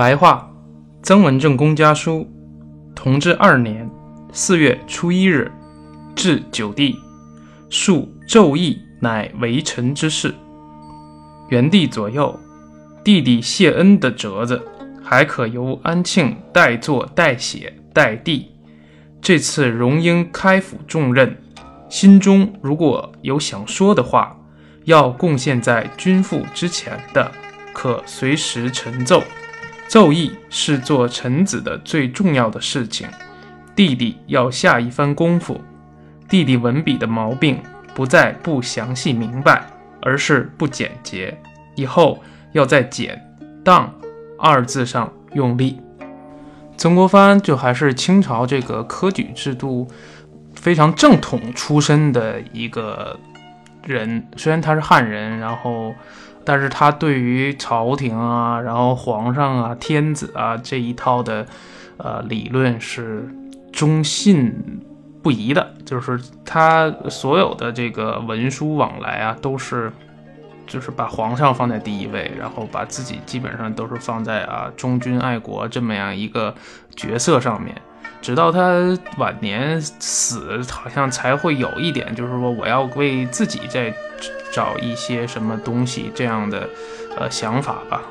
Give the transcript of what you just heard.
白话，曾文正公家书，同治二年四月初一日，至九地，述昼议乃为臣之事。元帝左右，弟弟谢恩的折子，还可由安庆代作代写代递。这次荣膺开府重任，心中如果有想说的话，要贡献在君父之前的，可随时陈奏。奏议是做臣子的最重要的事情，弟弟要下一番功夫。弟弟文笔的毛病不在不详细明白，而是不简洁。以后要在“简”“当”二字上用力。曾国藩就还是清朝这个科举制度非常正统出身的一个人，虽然他是汉人，然后。但是他对于朝廷啊，然后皇上啊、天子啊这一套的，呃，理论是忠信不疑的，就是他所有的这个文书往来啊，都是就是把皇上放在第一位，然后把自己基本上都是放在啊忠君爱国这么样一个角色上面，直到他晚年死，好像才会有一点，就是说我要为自己再。找一些什么东西这样的，呃想法吧。